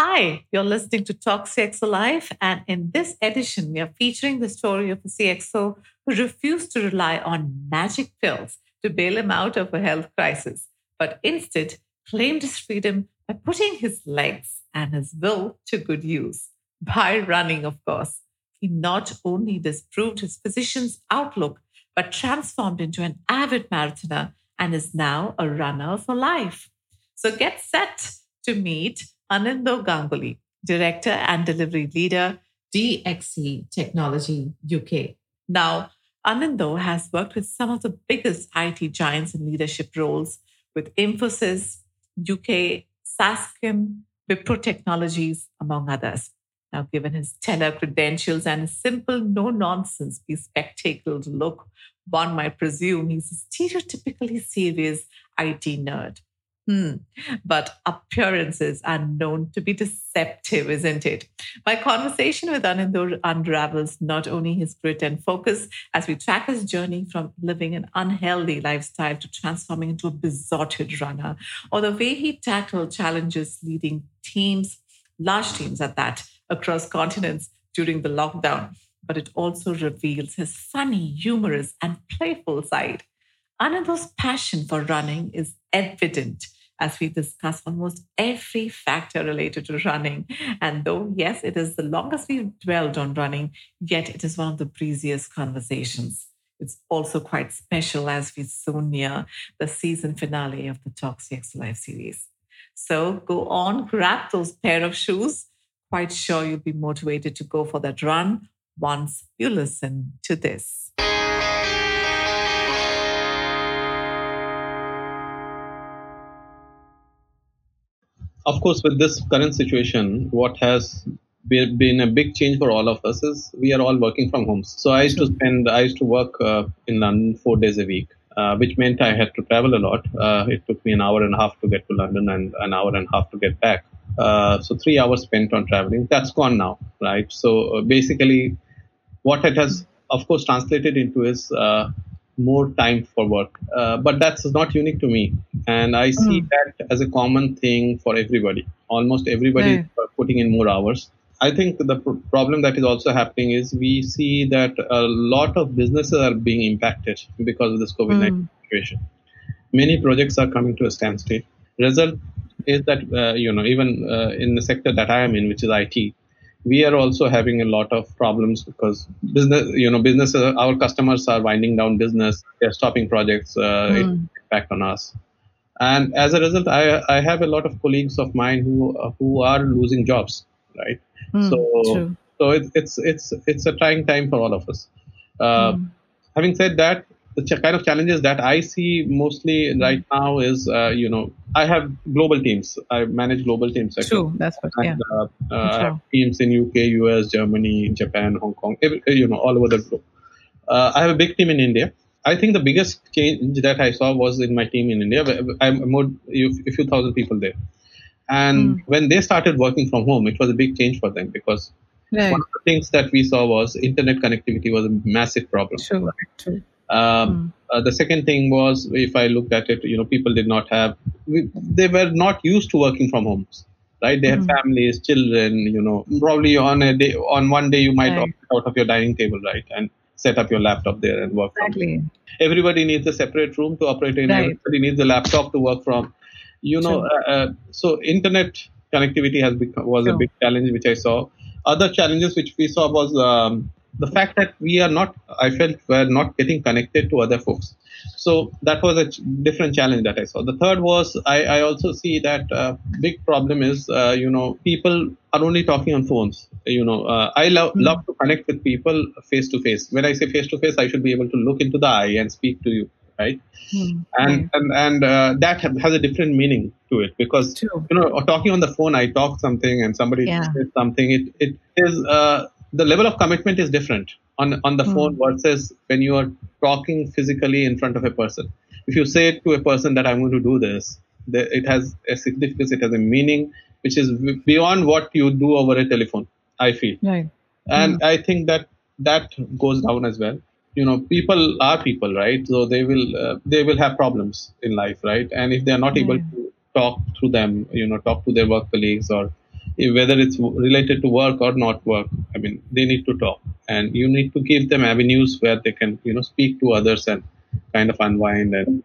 Hi, you're listening to Talk CXO Live, and in this edition, we are featuring the story of a CXO who refused to rely on magic pills to bail him out of a health crisis, but instead claimed his freedom by putting his legs and his will to good use. By running, of course. He not only disproved his physician's outlook, but transformed into an avid marathoner and is now a runner for life. So get set to meet Anindo Ganguly, Director and Delivery Leader, DXC Technology UK. Now, Anindo has worked with some of the biggest IT giants in leadership roles with Infosys, UK, Sasken, Wipro Technologies, among others. Now, given his stellar credentials and his simple, no nonsense, bespectacled look, one might presume he's a stereotypically serious IT nerd. Hmm. But appearances are known to be deceptive, isn't it? My conversation with Anindo unravels not only his grit and focus as we track his journey from living an unhealthy lifestyle to transforming into a besotted runner, or the way he tackled challenges leading teams, large teams at that, across continents during the lockdown. But it also reveals his funny, humorous, and playful side. Anindo's passion for running is evident as we discuss almost every factor related to running. And though, yes, it is the longest we've dwelled on running, yet it is one of the breeziest conversations. It's also quite special as we soon near the season finale of the Talk CXO Live series. So go on, grab those pair of shoes. Quite sure you'll be motivated to go for that run once you listen to this. Of course, with this current situation, what has been a big change for all of us is we are all working from home. So I used to spend, I used to work uh, in London four days a week, uh, which meant I had to travel a lot. Uh, it took me an hour and a half to get to London and an hour and a half to get back. Uh, so three hours spent on traveling. That's gone now, right? So uh, basically, what it has, of course, translated into is uh, more time for work. Uh, but that's not unique to me. And I see mm. that as a common thing for everybody. Almost everybody is putting in more hours. I think the pr- problem that is also happening is we see that a lot of businesses are being impacted because of this COVID 19 mm. situation. Many projects are coming to a standstill. Result is that, uh, you know, even uh, in the sector that I am in, which is IT, we are also having a lot of problems because business you know businesses our customers are winding down business they're stopping projects uh, mm. impact on us and as a result I, I have a lot of colleagues of mine who uh, who are losing jobs right mm, so true. so it, it's it's it's a trying time for all of us uh, mm. having said that the kind of challenges that I see mostly right now is, uh, you know, I have global teams. I manage global teams. True, that's what. And, yeah. Uh, uh, teams in UK, US, Germany, Japan, Hong Kong, every, you know, all over the globe. Uh, I have a big team in India. I think the biggest change that I saw was in my team in India. I'm more a few thousand people there, and mm. when they started working from home, it was a big change for them because right. one of the things that we saw was internet connectivity was a massive problem. True, right? true. Um, mm. uh, the second thing was, if I looked at it, you know, people did not have, we, they were not used to working from homes, right? They had mm. families, children, you know, probably on a day, on one day you might right. out of your dining table, right, and set up your laptop there and work. Exactly. From. Everybody needs a separate room to operate in. Right. Everybody needs a laptop to work from. You know, uh, uh, so internet connectivity has become was sure. a big challenge which I saw. Other challenges which we saw was um, the fact that we are not, I felt, we're not getting connected to other folks. So that was a ch- different challenge that I saw. The third was I, I also see that uh, big problem is, uh, you know, people are only talking on phones. You know, uh, I love mm-hmm. love to connect with people face to face. When I say face to face, I should be able to look into the eye and speak to you, right? Mm-hmm. And and and uh, that has a different meaning to it because True. you know, talking on the phone, I talk something and somebody yeah. says something. It it is uh, the level of commitment is different on on the mm. phone versus when you are talking physically in front of a person. If you say to a person that I'm going to do this, the, it has a significance. It has a meaning which is beyond what you do over a telephone. I feel, right. and mm. I think that that goes down as well. You know, people are people, right? So they will uh, they will have problems in life, right? And if they are not able to talk through them, you know, talk to their work colleagues or whether it's related to work or not work. I mean, they need to talk, and you need to give them avenues where they can, you know, speak to others and kind of unwind and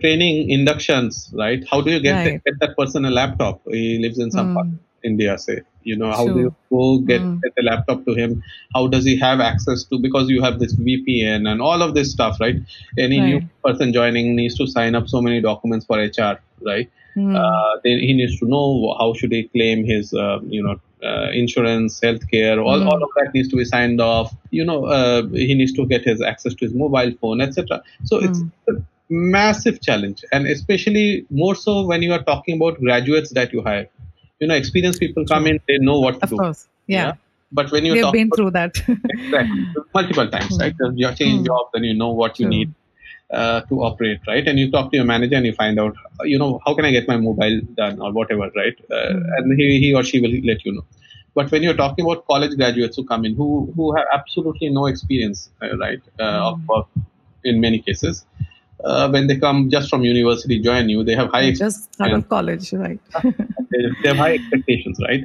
training inductions, right? How do you get, Right. get that person a laptop? He lives in some Mm. part of India, say. You know, how do you go get, Mm. get a laptop to him? How does he have access to? Because you have this VPN and all of this stuff, right? Any new person joining needs to sign up so many documents for HR, right? Hmm. Uh, then he needs to know how should he claim his, uh, you know, uh, insurance, healthcare. All, Mm. all of that needs to be signed off. You know, uh, he needs to get his access to his mobile phone, etc. So it's Mm. a massive challenge, and especially more so when you are talking about graduates that you hire. You know, experienced people come in, they know what to of do. course. Yeah. But when you We've been about through that. exactly multiple times, right? You have changed Mm. jobs, then you know what you need uh, to operate, right? And you talk to your manager and you find out, you know, how can I get my mobile done or whatever, right? Uh, Mm. And he, he or she will let you know. But when you're talking about college graduates who come in who who have absolutely no experience, uh, right, uh, of Mm. in many cases, uh, when they come just from university, join you, they have high Just out of college, right? they have high expectations, right?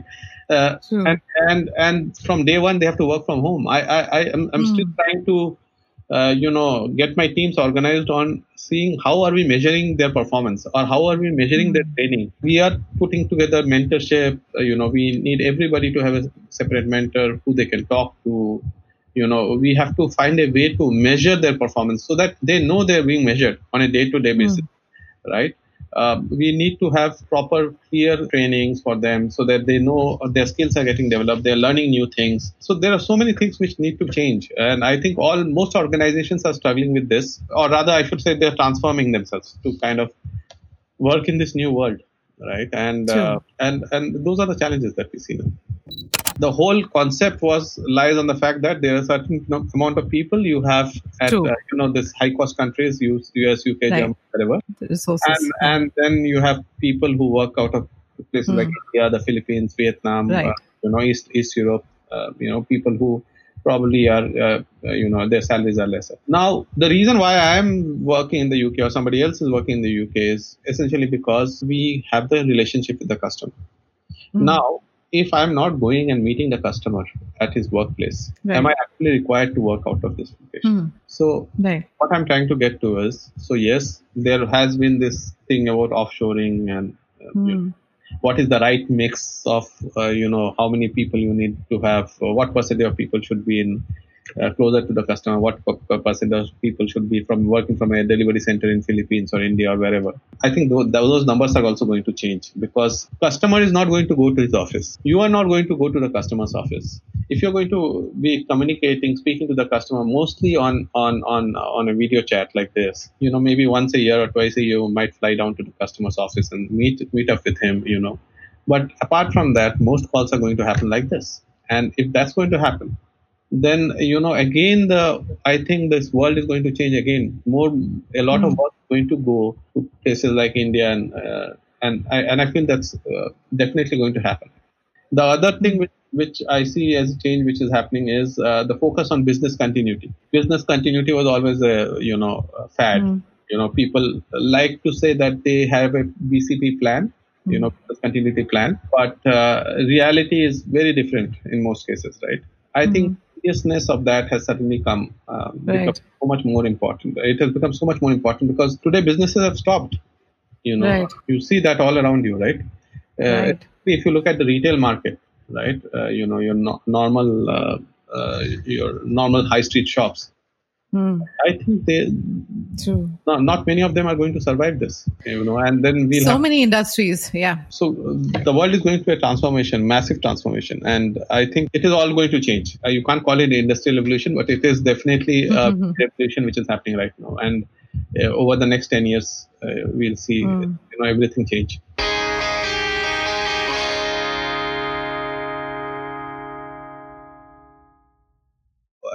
Uh, and and and from day one they have to work from home. I I I am I'm still Hmm. trying to, uh, you know, get my teams organized on seeing how are we measuring their performance or how are we measuring their Hmm. training. We are putting together mentorship. Uh, you know, we need everybody to have a separate mentor who they can talk to. You know, we have to find a way to measure their performance so that they know they're being measured on a day-to-day basis right? Uh, we need to have proper, clear trainings for them so that they know their skills are getting developed. They're learning new things. So there are so many things which need to change, and I think all most organizations are struggling with this, or rather, I should say, they're transforming themselves to kind of work in this new world, right? And uh, and and those are the challenges that we see now. The whole concept was lies on the fact that there are certain amount of people you have at uh, you know this high cost countries, US, US UK, Right. Germany, whatever, and and then you have people who work out of places like Hmm. India, the Philippines, Vietnam, Right. uh, you know, East East Europe. Uh, you know, people who probably are, uh, uh, you know, their salaries are lesser. Now, the reason why I am working in the UK or somebody else is working in the UK is essentially because we have the relationship with the customer. Hmm. Now, if I'm not going and meeting the customer at his workplace, Right. am I actually required to work out of this location? Hmm. So Right. what I'm trying to get to is so yes, there has been this thing about offshoring and uh, you know, what is the right mix of uh, you know how many people you need to have, uh, what percentage of people should be in uh, closer to the customer, what per- per percentage of people should be from working from a delivery center in Philippines or India or wherever. I think those, those numbers are also going to change because customer is not going to go to his office. You are not going to go to the customer's office. If you're going to be communicating, speaking to the customer mostly on on on on a video chat like this, you know, maybe once a year or twice a year, you might fly down to the customer's office and meet meet up with him, you know. But apart from that, most calls are going to happen like this. And if that's going to happen, then you know again the I think this world is going to change again. More a lot of Mm. work is going to go to places like India and uh, and I and I feel that's uh, definitely going to happen. The other thing which, which I see as a change which is happening is uh, the focus on business continuity. Business continuity was always a you know a fad. Hmm. You know people like to say that they have a BCP plan, you Hmm. know business continuity plan, but uh, reality is very different in most cases, right? I think seriousness of that has suddenly come um, Right. so much more important. It has become so much more important because today businesses have stopped. You know, Right. you see that all around you, right? Uh, Right. If you look at the retail market, right, uh, you know your no- normal uh, uh, your normal high street shops. Hmm. I think they True. not, not many of them are going to survive this. You know, and then we'll so have many industries. Yeah. so uh, the world is going through a transformation, massive transformation, and I think it is all going to change. Uh, you can't call it industrial revolution, but it is definitely a Mhm. revolution which is happening right now. And uh, over the next ten years, uh, we'll see Mm. you know everything change.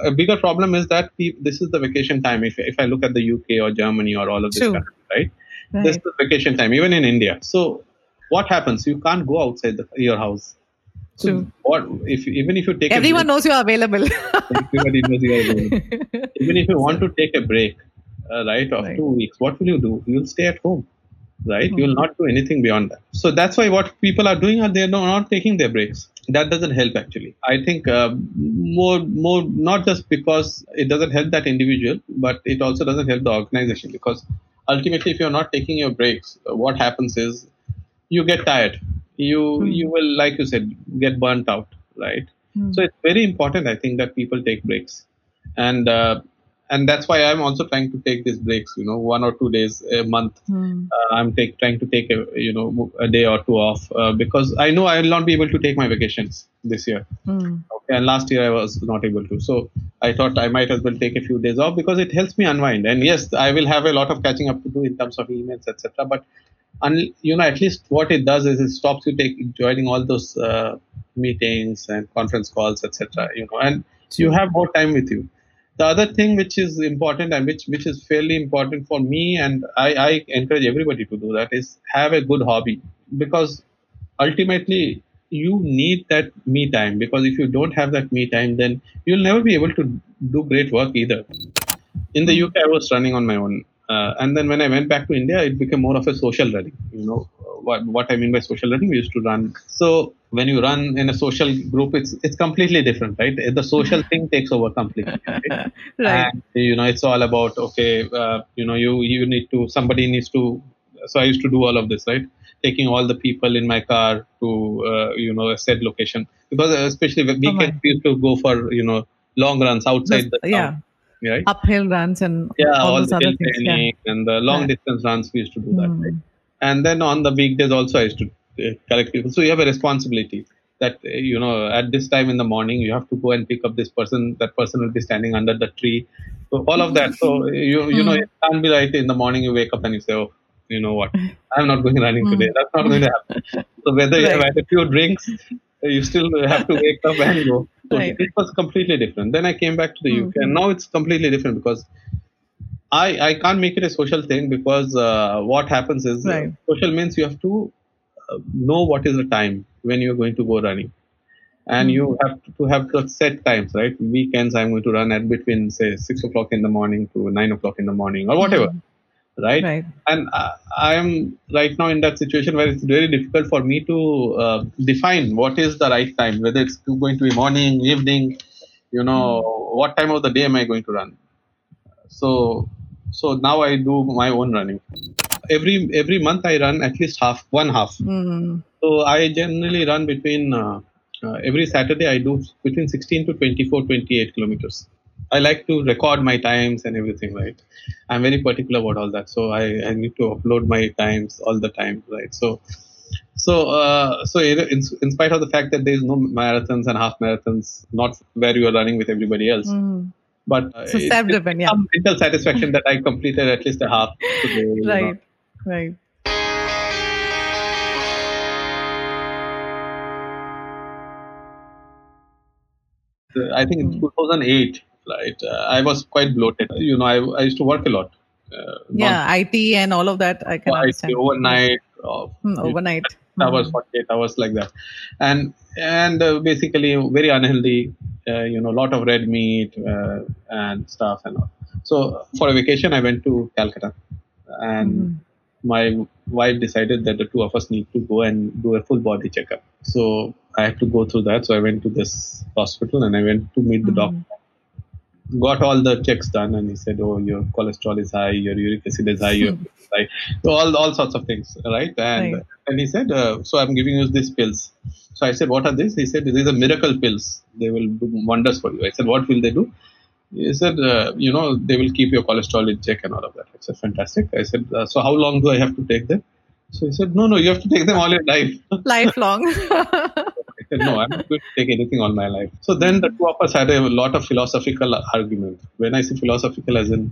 A bigger problem is that this is the vacation time. If if I look at the UK or Germany or all of this, country, right? Right. This is vacation time, even in India. So, what happens? You can't go outside the, your house. So True. What if even if you take Everyone a knows you are available. everybody knows you are available. even if you want to take a break, uh, right, of Right. two weeks, what will you do? You'll stay at home. right? You will not do anything beyond that. So that's why what people are doing are they're not taking their breaks. That doesn't help actually. I think uh, more, more not just because it doesn't help that individual, but it also doesn't help the organization because ultimately, if you're not taking your breaks, uh, what happens is you get tired. You Mm. you will, like you said, get burnt out, right? Mm. So it's very important, I think, that people take breaks, and uh, and that's why I'm also trying to take these breaks. You know, one or two days a month. Mm. Uh, I'm take, trying to take a you know a day or two off uh, because I know I will not be able to take my vacations this year. Mm. Okay, and last year I was not able to. So I thought I might as well take a few days off because it helps me unwind. And yes, I will have a lot of catching up to do in terms of emails, etc. But un- you know, at least what it does is it stops you take joining all those uh, meetings and conference calls, etc. You know, and you have more time with you. The other thing which is important and which which is fairly important for me, and I, I encourage everybody to do that, is have a good hobby. Because ultimately you need that me time. Because if you don't have that me time then you'll never be able to do great work either. In the uk i was running on my own uh, and then when i went back to india it became more of a social running you know what, what i mean by social running we used to run so when you run in a social group it's it's completely different right the social thing takes over completely right? Right. and you know it's all about okay uh, you know you you need to somebody needs to so i used to do all of this right taking all the people in my car to uh, you know a said location because uh, especially when weekends we used to go for you know long runs outside the yeah. Right Uphill runs and yeah all, all, the other hill things. Yeah. and the long Yeah. distance runs we used to do that Mm. right? and then on the weekdays also i used to uh, collect people so you have a responsibility that uh, you know at this time in the morning you have to go and pick up this person that person will be standing under the tree so all of that so you you know Mm. it can't be like in the morning you wake up and you say oh you know what i'm not going running Mm. today that's not going to happen so whether you have had a few drinks you still have to wake up and go so Right. it was completely different then i came back to the uk Mm. and now it's completely different because I, I can't make it a social thing because uh, what happens is uh, social means you have to uh, know what is the time when you're going to go running. And you have to have the set times, right? Weekends, I'm going to run at between, say, 6 o'clock in the morning to 9 o'clock in the morning or whatever, right? Right. And I, I'm right now in that situation where it's very difficult for me to uh, define what is the right time, whether it's going to be morning, evening, you know, what time of the day am I going to run? so so now i do my own running every every month i run at least half one half Mm. so i generally run between uh, uh, every saturday i do between 16 to 24 28 kilometers i like to record my times and everything right i'm very particular about all that so i, I need to upload my times all the time right so so uh, so in, in spite of the fact that there is no marathons and half marathons not where you are running with everybody else Mm. but uh, So self-driven, it's yeah. some mental satisfaction that I completed at least a half today. you know. Right. Right. I think in Hmm. 2008, right, uh, I was quite bloated. You know, I, I used to work a lot. Uh, Yeah. IT and all of that. I can non- understand. overnight, Mm, overnight. hours, Mm. 48 hours like that. And and uh, basically very unhealthy, uh, you know, a lot of red meat uh, and stuff and all. So for a vacation, I went to Calcutta. And Mhm. my wife decided that the two of us need to go and do a full body checkup. So I had to go through that. So I went to this hospital and I went to meet the Mhm. doctor. Got all the checks done, and he said, "Oh, your cholesterol is high, your uric acid is high, your high, so all all sorts of things, right?" And Right. and he said, uh, "So I'm giving you these pills." So I said, "What are these?" He said, "These are miracle pills. They will do wonders for you." I said, "What will they do?" He said, uh, "You know, they will keep your cholesterol in check and all of that." I said, "Fantastic." I said, uh, "So how long do I have to take them?" So he said, "No, no, you have to take them all your life." Lifelong. Said, no, I'm not going to take anything on my life. So then the two of us had a lot of philosophical argument. When I say philosophical, as in,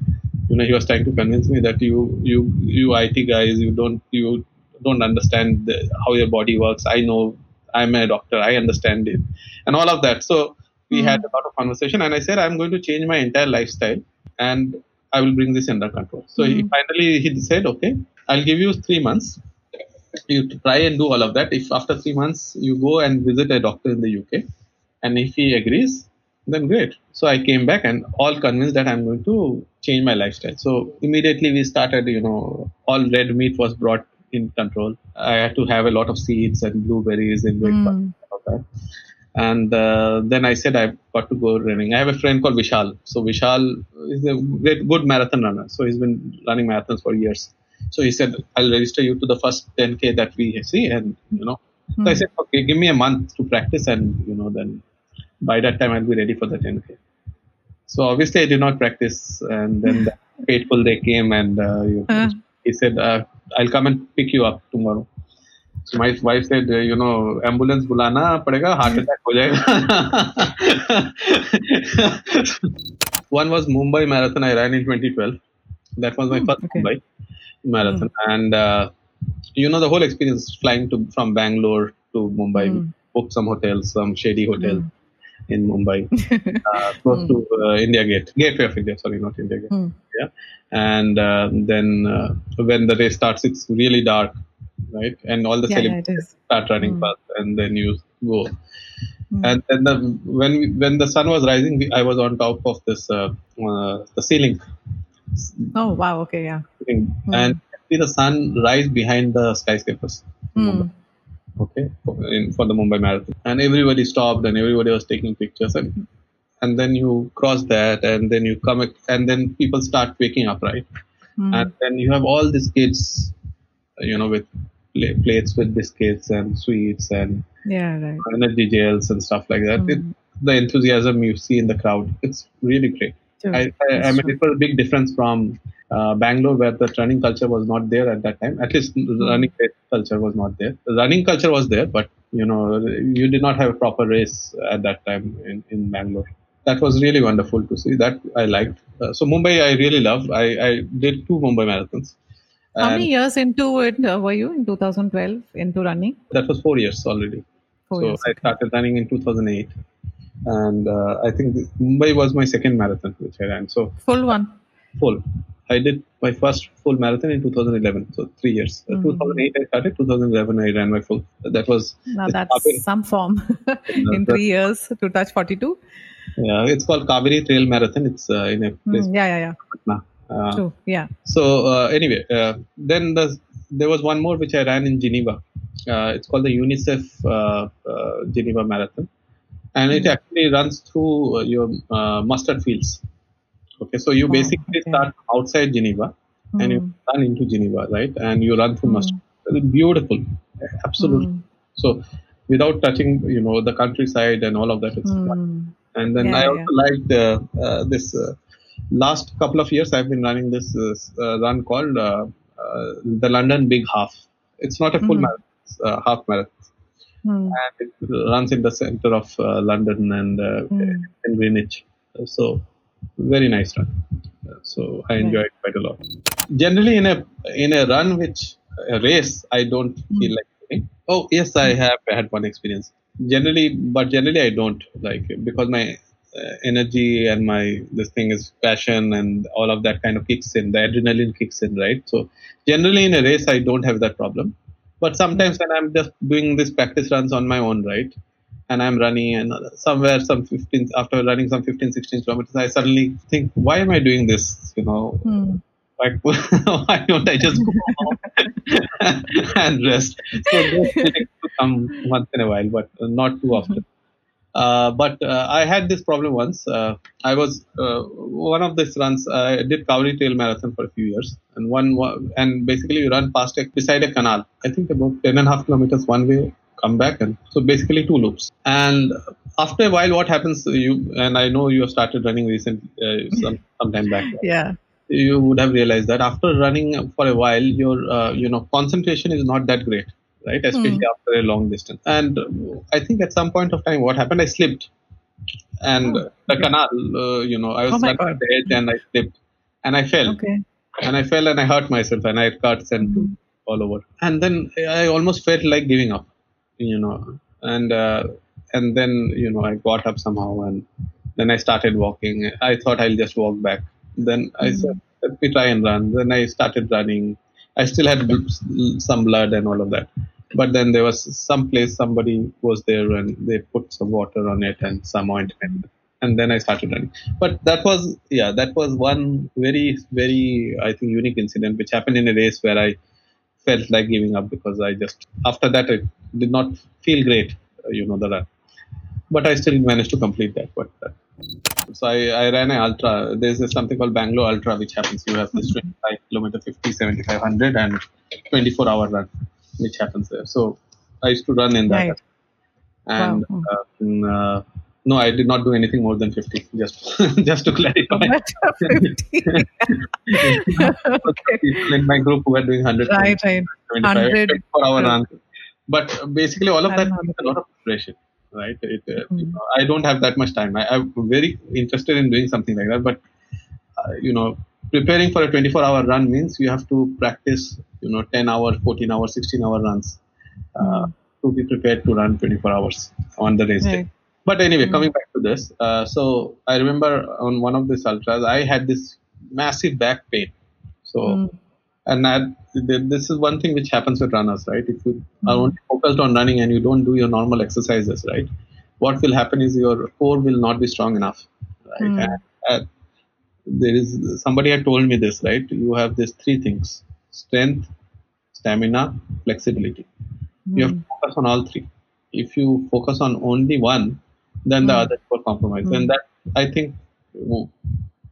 you know, he was trying to convince me that you, you, you IT guys, you don't, you don't understand the, how your body works. I know, I'm a doctor, I understand it, and all of that. So we Hmm. had a lot of conversation, and I said, I'm going to change my entire lifestyle, and I will bring this under control. So he Hmm. finally he said, okay, I'll give you three months you try and do all of that. If after three months you go and visit a doctor in the UK, and if he agrees, then great. So I came back and all convinced that I'm going to change my lifestyle. So immediately we started, you know, all red meat was brought in control. I had to have a lot of seeds and blueberries in breakfast. Mm. all that. And uh, then I said I've got to go running. I have a friend called Vishal. So Vishal is a great, good marathon runner. So he's been running marathons for years. So he said, I'll register you to the first 10K that we see. And, you know, mm. so I hmm. said, okay, give me a month to practice. And, you know, then by that time I'll be ready for the 10K. So obviously I did not practice. And then hmm. the fateful day came and uh, you, uh. he said, uh, I'll come and pick you up tomorrow. So my wife said, uh, you know, ambulance bulana padega, heart hmm. attack ho jayega. One was Mumbai Marathon I ran in 2012. That was my first okay. Mumbai marathon, and uh, you know the whole experience flying to from Bangalore to Mumbai, Hmm. booked some hotels, some shady hotel Hmm. in Mumbai, uh, close to uh, India Gate, Gateway of India. Sorry, not India Gate. Hmm. Yeah, and uh, then uh, when the race starts, it's really dark, right? And all the Yeah, yeah, celebrities is. start running Hmm. fast, and then you go. Hmm. And then the, when we, when the sun was rising, we, I was on top of this uh, uh, the Sea Link, Oh wow. Okay. Yeah. Thing, Hmm. and see the sun rise behind the skyscrapers. Hmm. Okay for, in, for the mumbai marathon and everybody stopped and everybody was taking pictures and and then you cross that and then you come and then people start waking up right Hmm. and then you have all these kids you know with pla- plates with biscuits and sweets and Yeah. Right. energy gels and stuff like that it, Hmm. the enthusiasm you see in the crowd it's really great True. I, I, I mean, true. it was a big difference from uh, Bangalore, where the running culture was not there at that time. At least the Hmm. running culture was not there. The running culture was there, but you know, you did not have a proper race at that time in, in Bangalore. That was really wonderful to see. That I liked. Uh, so Mumbai, I really love. I, I did two Mumbai marathons. How many years into it uh, were you in 2012 into running? that was four years already. Four so years, I okay. started running in 2008, and uh, I think Mumbai was my second marathon which I ran. So Full one. Full. I did my first full marathon in 2011, so three years. Uh, Mhm. 2008 I started, 2011 I ran my full. That was Now that's Kaveri- some form in three years to touch 42. yeah, it's called Kaveri Trail Marathon. It's uh, in a place Hmm. Yeah. Yeah. Yeah. Patna. Uh, True. Yeah. so uh, anyway, uh, then the, there was one more which I ran in Geneva. Uh, it's called the UNICEF uh, uh, Geneva Marathon, and it Mhm. actually runs through uh, your uh, mustard fields. Okay, so you Oh, basically okay. start outside Geneva and you Hmm. run into Geneva, right? And you run through Hmm. mustard. Beautiful, absolutely. Hmm. So without touching, you know, the countryside and all of that, it's fun. Hmm. And then Yeah, I yeah, also liked uh, uh, this. Uh, last couple of years, I've been running this uh, run called uh, uh, the London Big Half. It's not a full Mhm. marathon, it's a half marathon, Hmm. and it runs in the center of uh, London and uh, Hmm. in Greenwich. So very nice run. So I enjoyed it quite a lot. Generally, in a in a run which a race, I don't hmm. feel like doing. Oh yes, I hmm. have had one experience. Generally, but generally I don't like because my uh, energy and my this thing is passion and all of that kind of kicks in. The adrenaline kicks in, right? So generally in a race, I don't have that problem. But sometimes hmm. when I'm just doing these practice runs on my own, right? And I'm running and somewhere some 15 after running some 15 16 kilometers I suddenly think why am I doing this you know Hmm. why, why don't I just go home and rest so those come once in a while but not too often uh, but uh, I had this problem once. Uh, I was uh, one of these runs. I did Kaveri Trail Marathon for a few years, and one one- and basically you run past a beside a canal. I think about ten and a half kilometers one way, come back, and so basically two loops. And after a while, what happens? You and I know you have started running recently, uh, some some time back. Yeah. You would have realized that after running for a while, your uh, you know concentration is not that great, right? Especially after a long distance. And I think at some point of time, what happened? I slipped, and Oh, the canal, uh, you know, I was Oh God. at the edge and I slipped, and I fell, Okay. and I fell and I hurt myself, and I cuts and Mhm. all over. And then I almost felt like giving up, you know, and uh, and then you know I got up somehow, and then I started walking. I thought I'll just walk back. Then I Mhm. said, let me try and run. Then I started running. I still had bl- some blood and all of that. But then there was some place somebody was there and they put some water on it and some ointment. And then I started running. But that was, yeah, that was one very, very, I think, unique incident which happened in a race where I felt like giving up because I just after that I did not feel great, uh, you know, the run. But I still managed to complete that. But uh, so I, I ran an ultra. There's this something called Bangalore Ultra, which happens. You have this 25 kilometer, 50, 75, 100, and 24 hour run, which happens there. So I used to run in that. Right. And Wow. uh, in, uh, no, I did not do anything more than 50. Just just to clarify. 50 okay people in my group who were doing 100 right, right. 100. per hour run. But basically, all of that I'm a lot of preparation, right? It, uh, you Mm. know, I don't have that much time. I, I'm very interested in doing something like that, but uh, you know, preparing for a 24-hour run means you have to practice, you know, 10 hour, 14 hour, 16 hour runs uh, Mm. to be prepared to run 24 hours on the race day. But anyway, Mm. coming back to this, uh, so I remember on one of these ultras, I had this massive back pain. So Mm. and that, th- this is one thing which happens with runners, right? If you are Mm. only focused on running and you don't do your normal exercises, right? What will happen is your core will not be strong enough, right? Mm. And, uh, there is somebody had told me this, right? You have these three things: strength, stamina, flexibility. You have to Mm. focus on all three. If you focus on only one, then the Mm. other will compromise. Mm. And that I think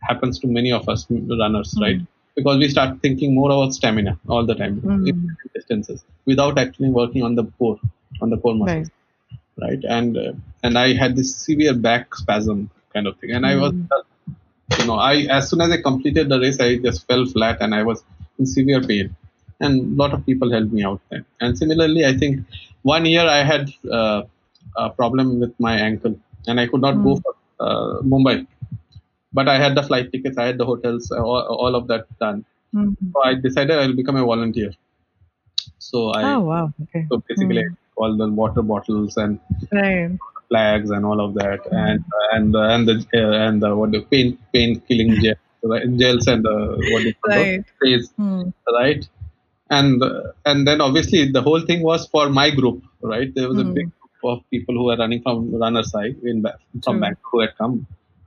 happens to many of us runners, Mm. right? Because we start thinking more about stamina all the time, Mm. in distances, without actually working on the core, on the core muscles, Right. right? And uh, and I had this severe back spasm kind of thing, and I was, Mm. uh, you know, I as soon as I completed the race, I just fell flat, and I was in severe pain, and a lot of people helped me out then. And similarly, I think one year I had uh, a problem with my ankle, and I could not go Mm. for uh, Mumbai, but I had the flight tickets, I had the hotels, all, all of that done. Mm. So I decided I'll become a volunteer. So I Oh, wow. Okay. so basically Mm. all the water bottles and Right. flags and all of that, and and uh, and the uh, and the what the pain pain killing gel, right? gels and the what do you call those? Right. sprays, Mm. right? And and then obviously the whole thing was for my group, right? There was a Mm. big group of people who were running from Runners High in from True. Bangalore who had come,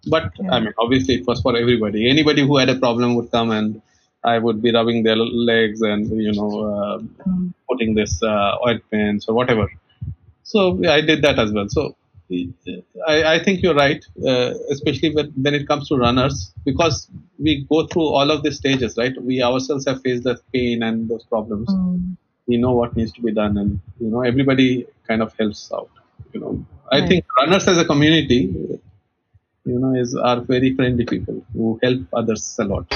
but Yeah. I mean obviously it was for everybody. Anybody who had a problem would come and I would be rubbing their legs and you know uh, Mm. putting this uh, ointments or whatever. So yeah, I did that as well. So I, I think you're right, uh, especially when, when it comes to runners, because we go through all of these stages, right? We ourselves have faced that pain and those problems. Mm. We know what needs to be done, and you know everybody kind of helps out. You know, I Right. think runners as a community, you know, is are very friendly people who help others a lot.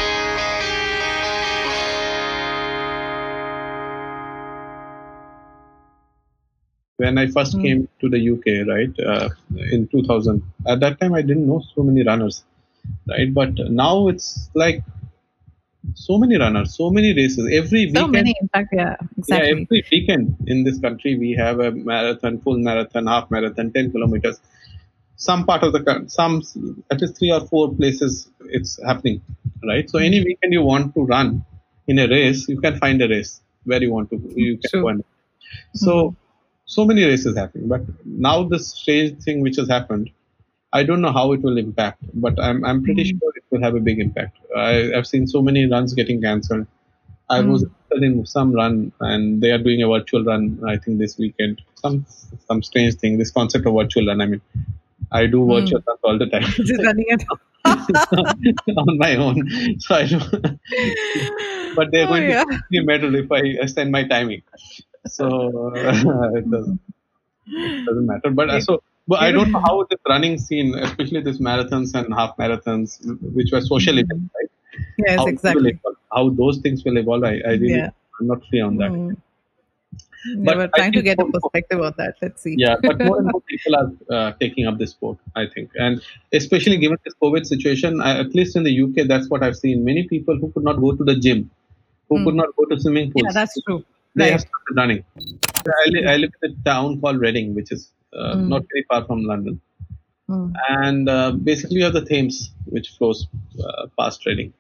when I first Mm. came to the UK, right, uh, in 2000, at that time I didn't know so many runners, right? But now it's like so many runners, so many races. Every So weekend, many, in fact, yeah, exactly. yeah, every weekend in this country we have a marathon, full marathon, half marathon, 10 kilometers. Some part of the some at least three or four places it's happening, right? So any weekend you want to run in a race, you can find a race where you want to. You can go and so so many races happening but now this strange thing which has happened i don't know how it will impact but i'm, I'm pretty Mm. sure it will have a big impact. I, i've seen so many runs getting cancelled. I was in some run and they are doing a virtual run i think this weekend. Some some strange thing this concept of virtual run i mean i do virtual runs all the time Just running it. on my own so i don't but they're Oh, going yeah. to give me medal if I extend my timing. So it doesn't, it doesn't matter. But uh, so, but I don't know how this running scene, especially this marathons and half marathons, which were social Mhm. events, right? Yes, how, exactly. how those things will evolve, I, I really, Yeah. I'm not clear on that. Mm. But we're trying to get a perspective on that. Let's see. Yeah, but more and more people are uh, taking up this sport, I think, and especially given this COVID situation, I, at least in the UK, that's what I've seen. Many people who could not go to the gym, who could Mm. not go to swimming pools, Yeah, that's true. they Right. have started running. I, li- I live in a town called Reading, which is uh, Mm. not very far from London, Mm. and uh, basically you have the Thames, which flows uh, past Reading,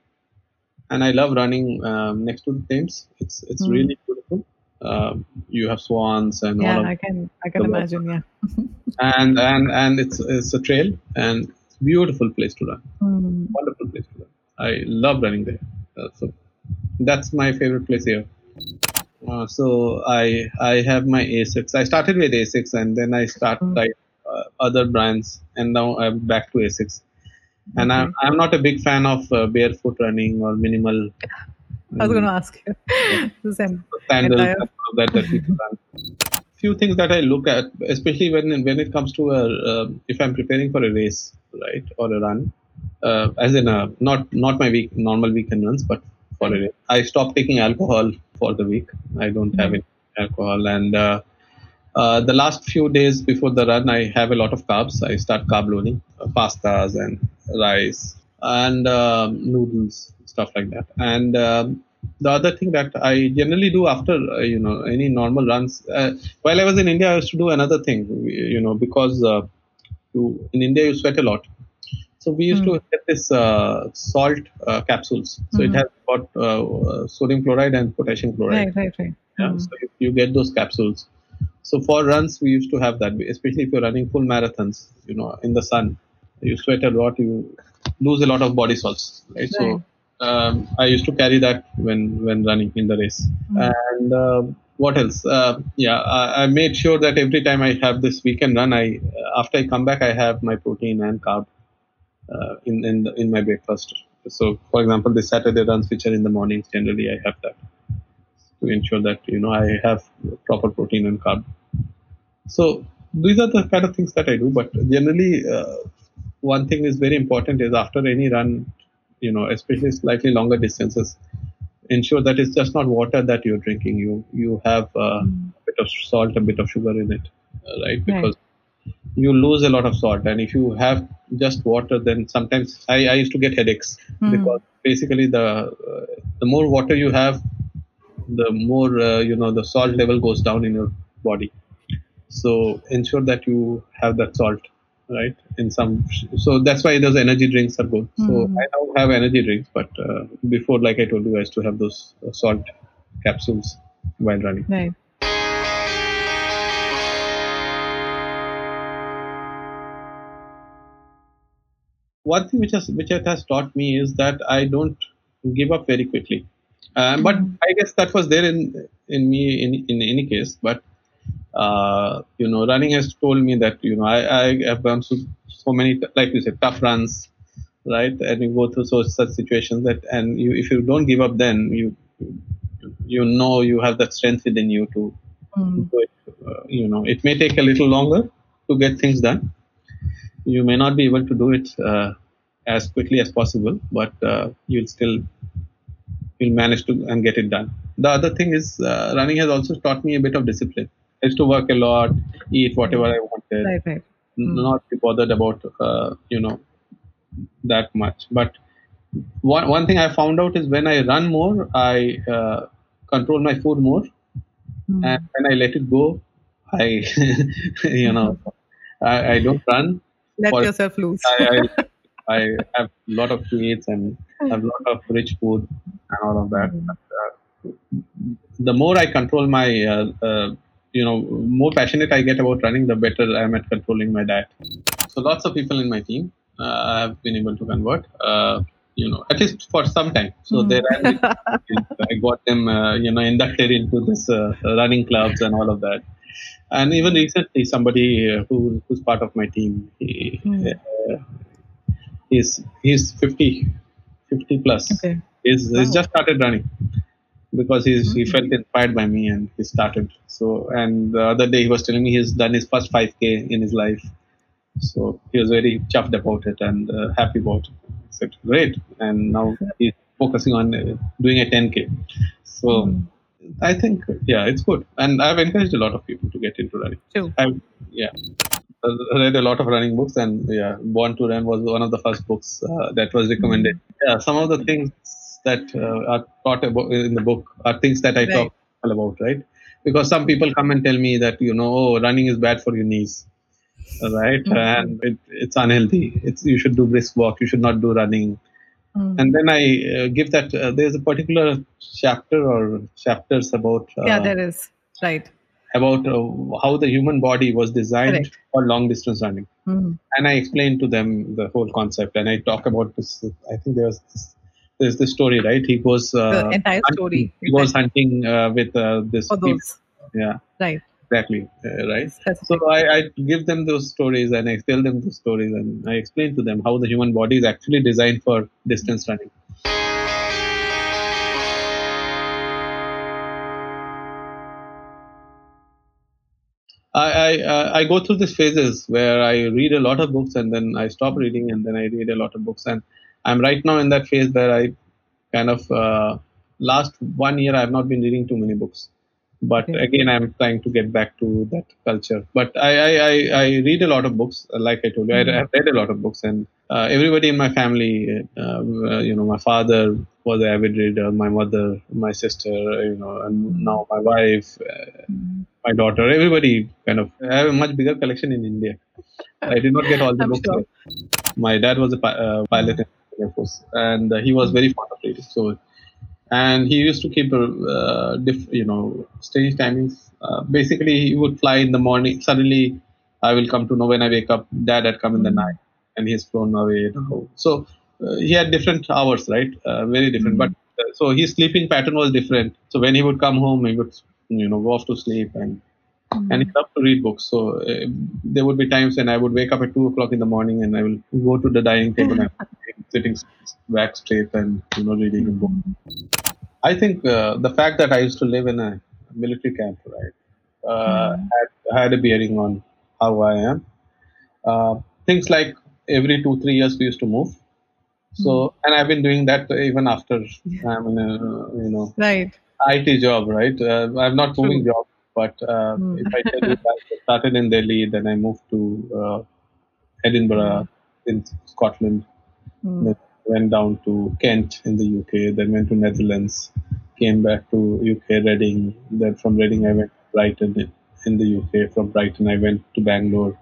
and I love running um, next to the Thames. It's it's Mm. really beautiful. Um, you have swans and all Yeah, of I can I can water. imagine. Yeah. and and and it's it's a trail and it's a beautiful place to run. Mm. Wonderful place to run. I love running there. Uh, so that's my favorite place here. Uh, so I I have my Asics. I started with Asics and then I start Mm. like uh, other brands, and now I'm back to Asics. And I'm I'm not a big fan of uh, barefoot running or minimal I was going to ask you. the same. sandals Entire- that that people. Few things that I look at, especially when when it comes to a uh, if I'm preparing for a race, right, or a run, uh, as in a not not my week normal weekend runs, but for a race. I stop taking alcohol for the week. I don't have any alcohol, and uh, uh, the last few days before the run, I have a lot of carbs. I start carb loading, uh, pastas and rice and um, noodles, stuff like that. And um, the other thing that I generally do after uh, you know any normal runs, uh, while I was in India, I used to do another thing. You know, because uh, you, in India you sweat a lot. So we used to get this uh, salt uh, capsules. So it Mhm. has got uh, sodium chloride and potassium chloride. Right, right, right. Yeah, Mm. so you, you get those capsules. So for runs, we used to have that, especially if you're running full marathons. You know, in the sun, you sweat a lot, you lose a lot of body salts, right? So um, I used to carry that when when running in the race. And uh, what else? Uh, yeah, I, I made sure that every time I have this weekend run, I after I come back, I have my protein and carb uh, in in, the, in my breakfast. So, for example, the Saturday runs, which are in the mornings, generally I have that to ensure that you know I have proper protein and carb. So these are the kind of things that I do. But generally, uh, one thing is very important is after any run, you know, especially slightly longer distances, ensure that it's just not water that you're drinking. You you have uh, a bit of salt, a bit of sugar in it, uh, right? Because you lose a lot of salt, and if you have just water, then sometimes I, I used to get headaches Mm. because basically the uh, the more water you have, the more uh, you know the salt level goes down in your body. So ensure that you have that salt, right? In some, so that's why those energy drinks are good. So Mhm. I now have energy drinks, but uh, before, like I told you, I used to have those uh, salt capsules while running. Right. one thing which has which it has taught me is that I don't give up very quickly. Uh, but I guess that was there in in me in in any case. But uh, you know, running has told me that you know I, I have gone through so many like you said tough runs, right? And you go through so such situations that and you if you don't give up, then you you know you have that strength within you to Mm. do it. Uh, you know, it may take a little longer to get things done. You may not be able to do it uh, as quickly as possible, but uh, you'll still you'll manage to and get it done. The other thing is uh, running has also taught me a bit of discipline. I used to work a lot, eat whatever I wanted, Right, right. n- not be bothered about uh, you know that much. But one one thing I found out is when I run more, I uh, control my food more Mm. and when I let it go, I, you know, I, I don't run. Let for- yourself loose. I, I, I have a lot of sweets and have a lot of rich food and all of that. Mm. But, uh, the more I control my, uh, uh, you know, more passionate I get about running, the better I am at controlling my diet. So lots of people in my team uh, have been able to convert. Uh, you know, at least for some time. So Mm. they ran I got them, uh, you know, inducted into this uh, running clubs and all of that. And even recently, somebody uh, who who's part of my team, he, Hmm. uh, he's he's 50, 50 plus. Okay. He's, he's just started running because he's, he Mm. felt inspired by me and he started. So and the other day he was telling me he's done his first 5k in his life. So he was very chuffed about it and uh, happy about it. I said great, and now he's focusing on uh, doing a 10k. So Mm. I think yeah, it's good, and I've encouraged a lot of people to get into running. True. I've yeah, I read a lot of running books, and yeah, Born to Run was one of the first books uh, that was recommended. Yeah, some of the things that uh, are taught about in the book are things that I Right. talk about, right? Because some people come and tell me that you know, oh, running is bad for your knees, right? Mhm. And it, it's unhealthy. It's you should do brisk walk. You should not do running Mm. and then I uh, give that. Uh, there's a particular chapter or chapters about uh, yeah, there is. Right. about uh, how the human body was designed Correct. for long distance running, Mm. and I explain to them the whole concept, and I talk about this. I think there was this there's the story, right? He goes The uh, entire hunting- story. He goes hunting uh, with uh, this. For those. Yeah, Right. exactly. Uh, right. Specific. So I, I give them those stories and I tell them those stories and I explain to them how the human body is actually designed for distance running. I I, uh, I go through these phases where I read a lot of books and then I stop reading and then I read a lot of books and I'm right now in that phase where I kind of uh, last one year I've not been reading too many books, but Okay. again I'm trying to get back to that culture. But I I, I, I read a lot of books, like I told you, I, Mhm. I've read a lot of books and uh, everybody in my family, uh, uh, you know, my father was an avid reader, my mother, my sister, you know, and now my wife. Uh, Mm. my daughter, everybody kind of. I have a much bigger collection in India. I did not get all the I'm books. sure. My dad was a pi- uh, pilot Air Force, and uh, he was very fond of reading. So, and he used to keep, uh, diff, you know, strange timings. Uh, basically, he would fly in the morning. Suddenly, I will come to know when I wake up. Dad had come in the night, and he's flown away. now. So, uh, he had different hours, right? Uh, very different. But uh, so his sleeping pattern was different. So when he would come home, he would, you know, go off to sleep and and he loved to read books. So uh, there would be times when I would wake up at two o'clock in the morning and I will go to the dining table and I'm sitting back straight and you know reading a book. I think uh, the fact that I used to live in a military camp, right, uh, Mm. had, had a bearing on how I am. Uh, things like every two three years we used to move. So and I've been doing that even after I'm in a you know Right. IT job, right? Uh, I'm not moving True. But uh, Hmm. if I tell you that I started in Delhi, then I moved to uh, Edinburgh in Scotland, Mm. then went down to Kent in the UK, then went to Netherlands, came back to UK Reading. Then from Reading I went to Brighton in- in the UK. From Brighton I went to Bangalore.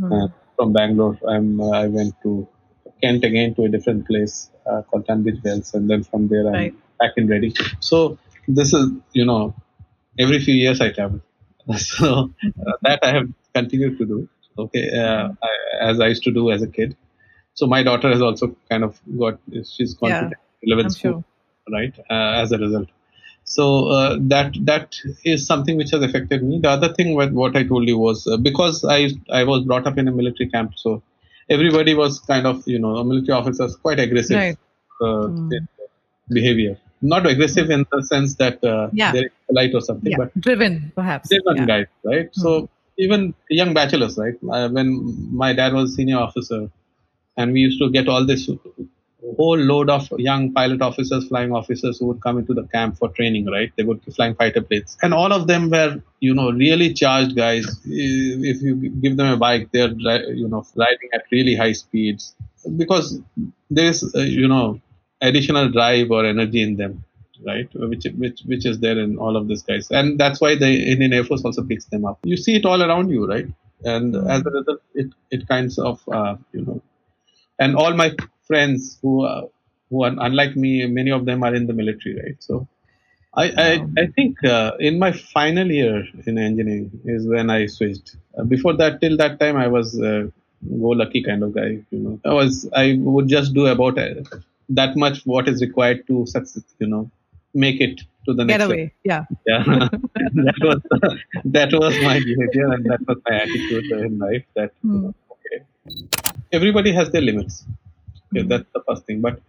Mm. Uh, from Bangalore I'm, uh, I went to Kent again to a different place uh, called Tunbridge Wells, and then from there I'm Right. back in Reading. So this is you know every few years I travel. so uh, that I have continued to do. Okay, uh, I, as I used to do as a kid. So my daughter has also kind of got she's gone Yeah, to 11th school, sure. right? Uh, as a result. So uh, that that is something which has affected me. The other thing with what I told you was uh, because I I was brought up in a military camp, so everybody was kind of you know a military officers quite aggressive Right. uh, Mm. in behavior. Not aggressive in the sense that uh, Yeah. they're polite or something, Yeah. but Driven, perhaps. they're not Yeah. guys, right? So even young bachelors, right? Uh, when my dad was a senior officer, and we used to get all this whole load of young pilot officers, flying officers who would come into the camp for training, right? They would be flying fighter planes, and all of them were, you know, really charged guys. If you give them a bike, they're, you know, riding at really high speeds because there is, uh, you know, additional drive or energy in them right? Which which which is there in all of these guys. And that's why the indian air force also picks them up. You see it all around you right? And as a result it it kinds of uh, you know. And all my friends who uh, who are unlike me many of them are in the military right? So i i, I think uh, in my final year in engineering is when i switched. Uh, before that till that time i was uh, go lucky kind of guy you know. I was i would just do about that much what is required to success you know make it to the next level. away. Yeah. Yeah, that was that was my behavior and that was my attitude in life. That you know, okay, everybody has their limits. Okay, Mm. that's the first thing. But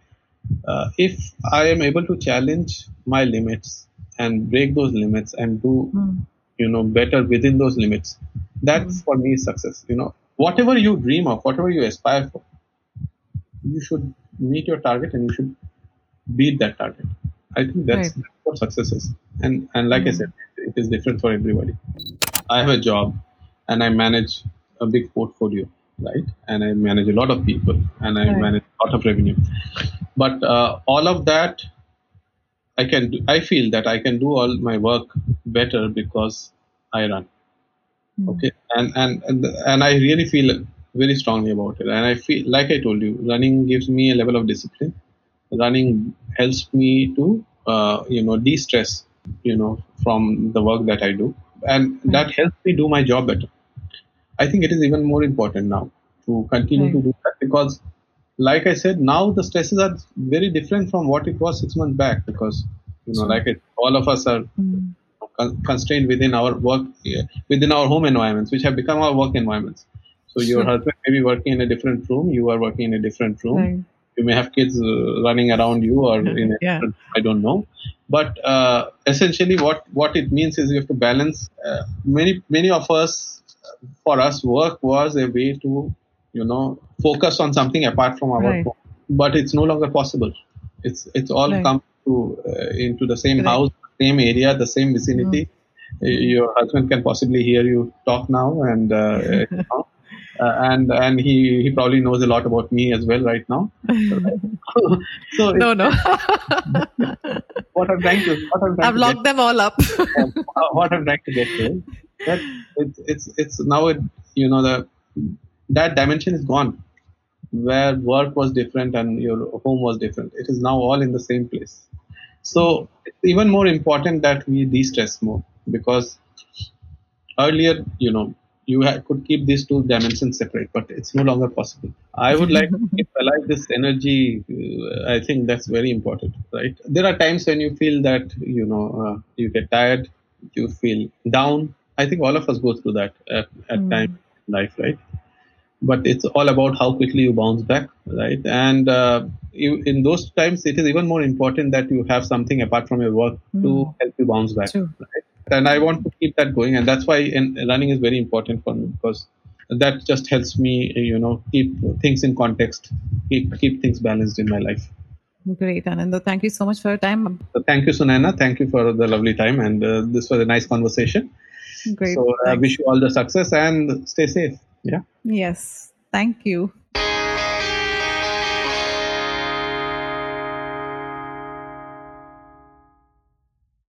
uh, if I am able to challenge my limits and break those limits and do Mm. you know better within those limits, that's for me is success. You know, whatever you dream of, whatever you aspire for, you should meet your target and you should beat that target. I think that's, Right. what success is. And and like I Mm. said, it is different for everybody. I have a job and I manage a big portfolio, right? And I manage a lot of people and I Right. manage a lot of revenue. But uh, all of that, I can. Do, I feel that I can do all my work better because I run. Mm. Okay, and and and and I really feel very strongly about it. And I feel like I told you, running gives me a level of discipline. Running helps me to uh, you know de-stress, you know, from the work that I do, and that helps me do my job better. I think it is even more important now to continue to do that because like I said, now the stresses are very different from what it was six months back because you know, like it, all of us are Mm. con- constrained within our work, within our home environments, which have become our work environments. So your husband may be working in a different room, you are working in a different room. Right. You may have kids uh, running around you, or in a Yeah. I don't know. But uh, essentially, what what it means is you have to balance. Uh, many many of us, for us, work was a way to you know focus on something apart from our Right. home. But it's no longer possible. It's it's all Right. come to uh, into the same Correct. house, same area, the same vicinity. Uh, Your husband can possibly hear you talk now, and uh, uh, and and he he probably knows a lot about me as well right now. so No, no. what I'm trying to what I'm trying I've to locked them all up. get, what I'm trying to get to that it's it's it's now it, you know the that dimension is gone where work was different and your home was different. It is now all in the same place. So it's even more important that we de-stress more because earlier, you know, you ha- could keep these two dimensions separate, but it's no longer possible. I would like to keep alive this energy. Uh, I think that's very important, right? There are times when you feel that you know uh, you get tired, you feel down. I think all of us go through that at, at Mm. times in life, right? But it's all about how quickly you bounce back, right? And uh, you, in those times, it is even more important that you have something apart from your work to Mm. help you bounce back True. and I want to keep that going, and that's why in, running is very important for me because that just helps me, you know, keep things in context, keep keep things balanced in my life. Great, Anindo. Thank you so much for your time. So thank you, Sunaina. Thank you for the lovely time, and uh, this was a nice conversation. Great. So I Thanks. wish you all the success and stay safe. Yeah. Yes. Thank you.